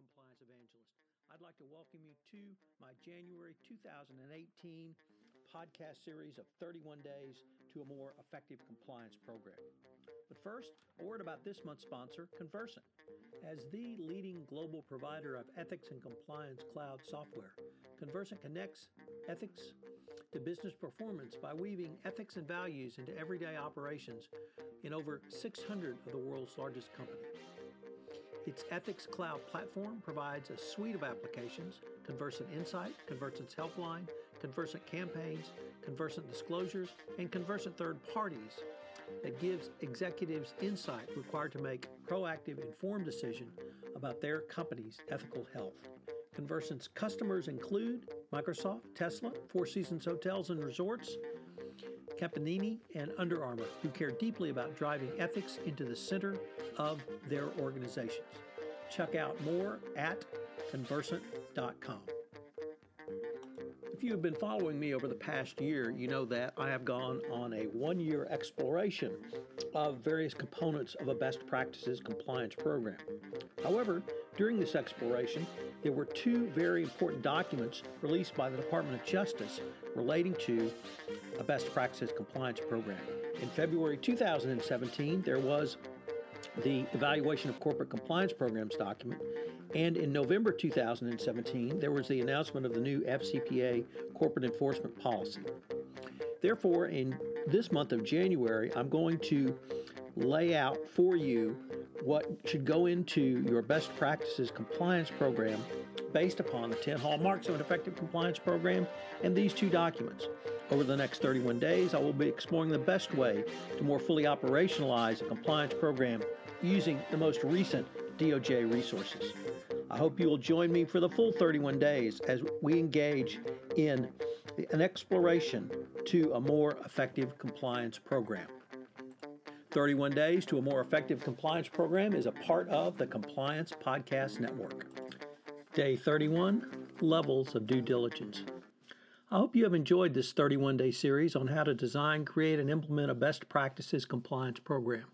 compliance evangelist. I'd like to welcome you to my January 2018 podcast series of 31 Days to a More Effective Compliance Program. But first, a word about this month's sponsor, Convercent. As the leading global provider of ethics and compliance cloud software, Convercent connects ethics to business performance by weaving ethics and values into everyday operations in over 600 of the world's largest companies. Its Ethics Cloud platform provides a suite of applications Convercent Insight, Convercent's Helpline, Convercent Campaigns, Convercent Disclosures, and Convercent Third Parties that gives executives insight required to make proactive, informed decision about their company's ethical health. Convercent's customers include Microsoft, Tesla, Four Seasons Hotels and Resorts, Campanini, and Under Armour, who care deeply about driving ethics into the center of their organizations. Check out more at convercent.com. If you have been following me over the past year, you know that I have gone on a one year exploration of various components of a best practices compliance program. However, during this exploration, there were two very important documents released by the Department of Justice relating to a best practices compliance program. In February 2017, there was the Evaluation of Corporate Compliance Programs document, and in November 2017, there was the announcement of the new FCPA corporate enforcement policy. Therefore, in this month of January, I'm going to lay out for you what should go into your best practices compliance program based upon the 10 hallmarks of an effective compliance program and these two documents. Over the next 31 days, I will be exploring the best way to more fully operationalize a compliance program using the most recent DOJ resources. I hope you will join me for the full 31 days as we engage in an exploration to a more effective compliance program. 31 Days to a More Effective Compliance Program is a part of the Compliance Podcast Network. Day 31 Levels of Due Diligence. I hope you have enjoyed this 31 day series on how to design, create, and implement a best practices compliance program.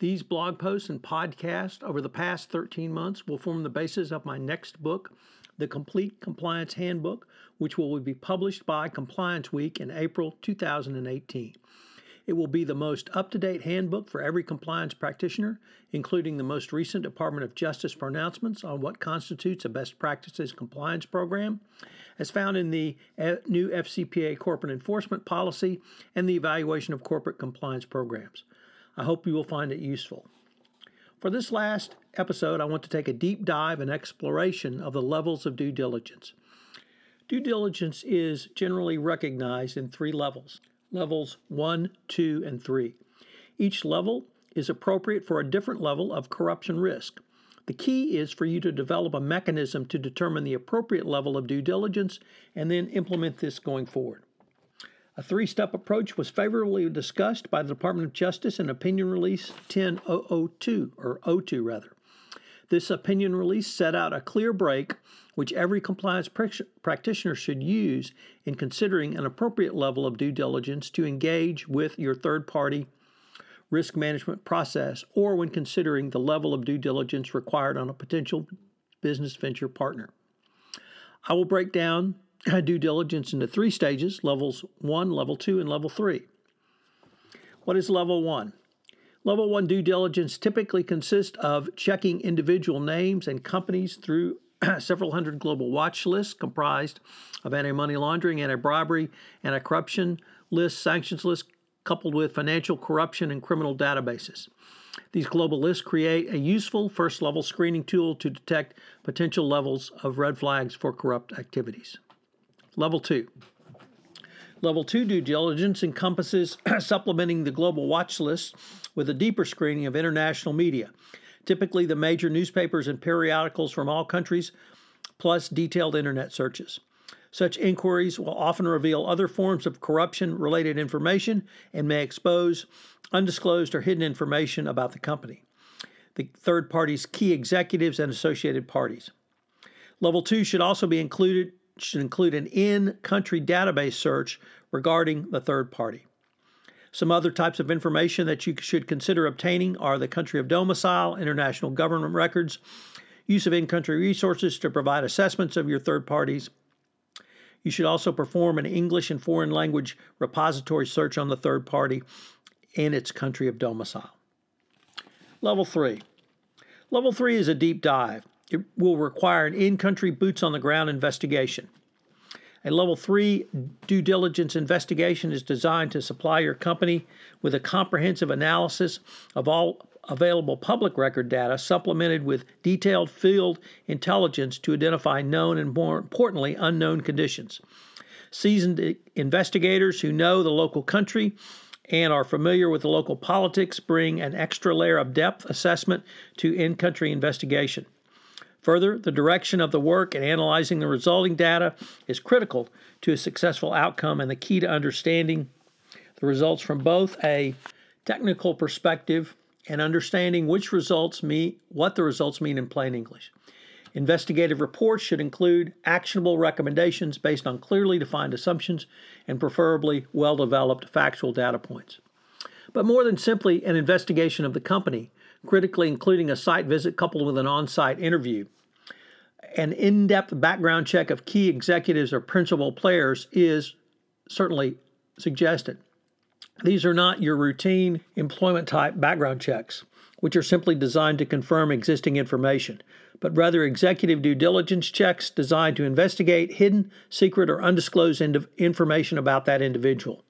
These blog posts and podcasts over the past 13 months will form the basis of my next book, The Complete Compliance Handbook, which will be published by Compliance Week in April 2018. It will be the most up to date handbook for every compliance practitioner, including the most recent Department of Justice pronouncements on what constitutes a best practices compliance program, as found in the uh, new FCPA corporate enforcement policy and the evaluation of corporate compliance programs. I hope you will find it useful. For this last episode, I want to take a deep dive and exploration of the levels of due diligence. Due diligence is generally recognized in three levels levels 1, 2, and 3. Each level is appropriate for a different level of corruption risk. The key is for you to develop a mechanism to determine the appropriate level of due diligence and then implement this going forward. A three step approach was favorably discussed by the Department of Justice in Opinion Release 10002, or 02 rather. This opinion release set out a clear break which every compliance pr- practitioner should use in considering an appropriate level of due diligence to engage with your third party risk management process or when considering the level of due diligence required on a potential business venture partner. I will break down due diligence into three stages levels one, level two, and level three. What is level one? Level one due diligence typically consists of checking individual names and companies through several hundred global watch lists comprised of anti money laundering, anti bribery, anti corruption lists, sanctions lists, coupled with financial corruption and criminal databases. These global lists create a useful first level screening tool to detect potential levels of red flags for corrupt activities. Level 2. Level 2 due diligence encompasses supplementing the global watch list with a deeper screening of international media, typically the major newspapers and periodicals from all countries, plus detailed internet searches. Such inquiries will often reveal other forms of corruption related information and may expose undisclosed or hidden information about the company, the third party's key executives, and associated parties. Level 2 should also be included should include an in country database search regarding the third party. Some other types of information that you should consider obtaining are the country of domicile, international government records, use of in country resources to provide assessments of your third parties. You should also perform an English and foreign language repository search on the third party and its country of domicile. Level 3. Level 3 is a deep dive. It will require an in country boots on the ground investigation. A level 3 due diligence investigation is designed to supply your company with a comprehensive analysis of all available public record data supplemented with detailed field intelligence to identify known and more importantly unknown conditions. Seasoned investigators who know the local country and are familiar with the local politics bring an extra layer of depth assessment to in country investigation. Further, the direction of the work and analyzing the resulting data is critical to a successful outcome and the key to understanding the results from both a technical perspective and understanding which results mean what the results mean in plain English. Investigative reports should include actionable recommendations based on clearly defined assumptions and preferably well developed factual data points. But more than simply an investigation of the company, critically including a site visit coupled with an on site interview, an in depth background check of key executives or principal players is certainly suggested. These are not your routine employment type background checks, which are simply designed to confirm existing information, but rather executive due diligence checks designed to investigate hidden, secret, or undisclosed information about that individual.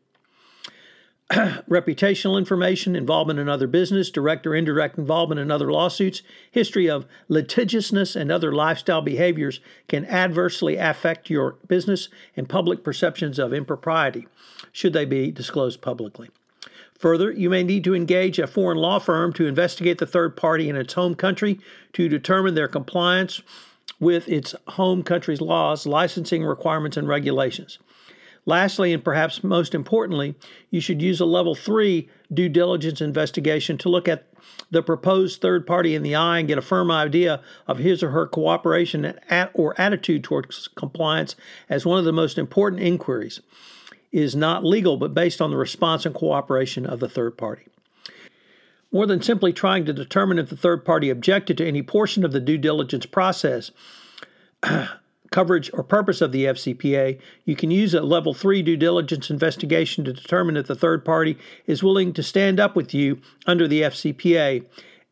reputational information, involvement in other business, direct or indirect involvement in other lawsuits, history of litigiousness, and other lifestyle behaviors can adversely affect your business and public perceptions of impropriety, should they be disclosed publicly. Further, you may need to engage a foreign law firm to investigate the third party in its home country to determine their compliance with its home country's laws, licensing requirements, and regulations. Lastly, and perhaps most importantly, you should use a level three due diligence investigation to look at the proposed third party in the eye and get a firm idea of his or her cooperation or attitude towards compliance as one of the most important inquiries is not legal but based on the response and cooperation of the third party. More than simply trying to determine if the third party objected to any portion of the due diligence process, coverage, or purpose of the FCPA, you can use a level 3 due diligence investigation to determine if the third party is willing to stand up with you under the FCPA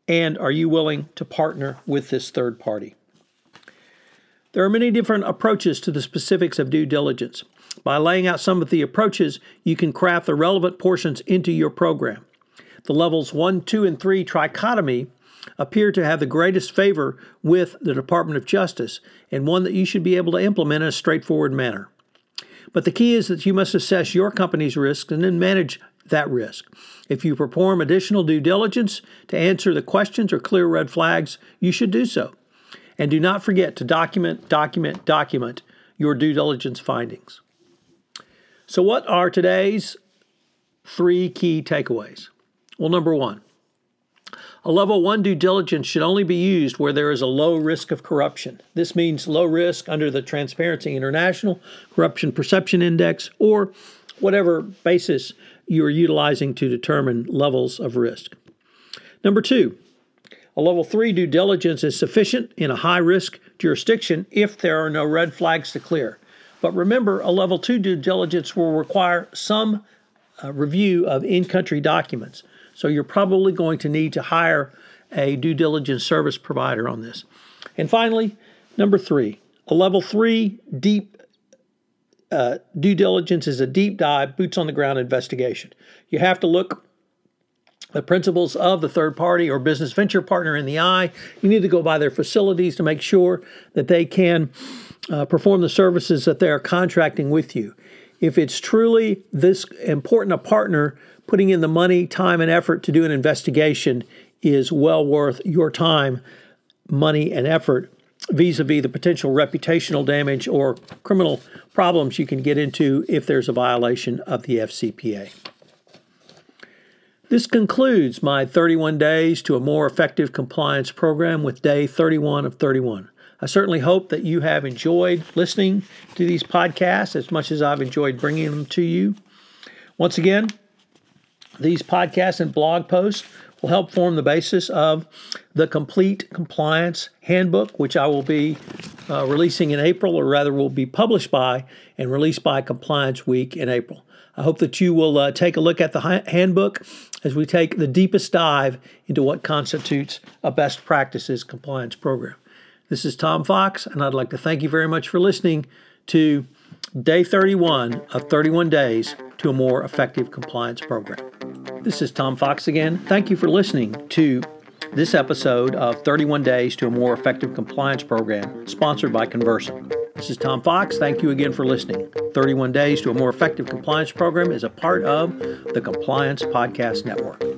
and are you willing to partner with this third party. There are many different approaches to the specifics of due diligence. By laying out some of the approaches, you can craft the relevant portions into your program. The levels 1, 2, and 3 trichotomy appear to have the greatest favor with the Department of Justice and one that you should be able to implement in a straightforward manner. But the key is that you must assess your company's risks and then manage that risk. If you perform additional due diligence to answer the questions or clear red flags, you should do so. And do not forget to document, document, document your due diligence findings. So, what are today's three key takeaways? Well, number one, a level 1 due diligence should only be used where there is a low risk of corruption. This means low risk under the Transparency International Corruption Perception Index or whatever basis you are utilizing to determine levels of risk. Number two, a level 3 due diligence is sufficient in a high risk jurisdiction if there are no red flags to clear. But remember, a level 2 due diligence will require some uh, review of in country documents. So you're probably going to need to hire a due diligence service provider on this. And finally, number three, a level three deep uh, due diligence is a deep dive, boots on the ground investigation. You have to look the principals of the third party or business venture partner in the eye. You need to go by their facilities to make sure that they can uh, perform the services that they are contracting with you. If it's truly this important a partner, putting in the money, time, and effort to do an investigation is well worth your time, money, and effort vis a vis the potential reputational damage or criminal problems you can get into if there's a violation of the FCPA. This concludes my 31 days to a more effective compliance program with day 31 of 31. I certainly hope that you have enjoyed listening to these podcasts as much as I've enjoyed bringing them to you. Once again, these podcasts and blog posts will help form the basis of the Complete Compliance Handbook, which I will be uh, releasing in April, or rather, will be published by and released by Compliance Week in April. I hope that you will uh, take a look at the handbook as we take the deepest dive into what constitutes a best practices compliance program. This is Tom Fox, and I'd like to thank you very much for listening to day 31 of 31 days to a more effective compliance program. This is Tom Fox again. Thank you for listening to this episode of 31 Days to a More Effective Compliance Program, sponsored by Convercent. This is Tom Fox. Thank you again for listening. 31 Days to a More Effective Compliance Program is a part of the Compliance Podcast Network.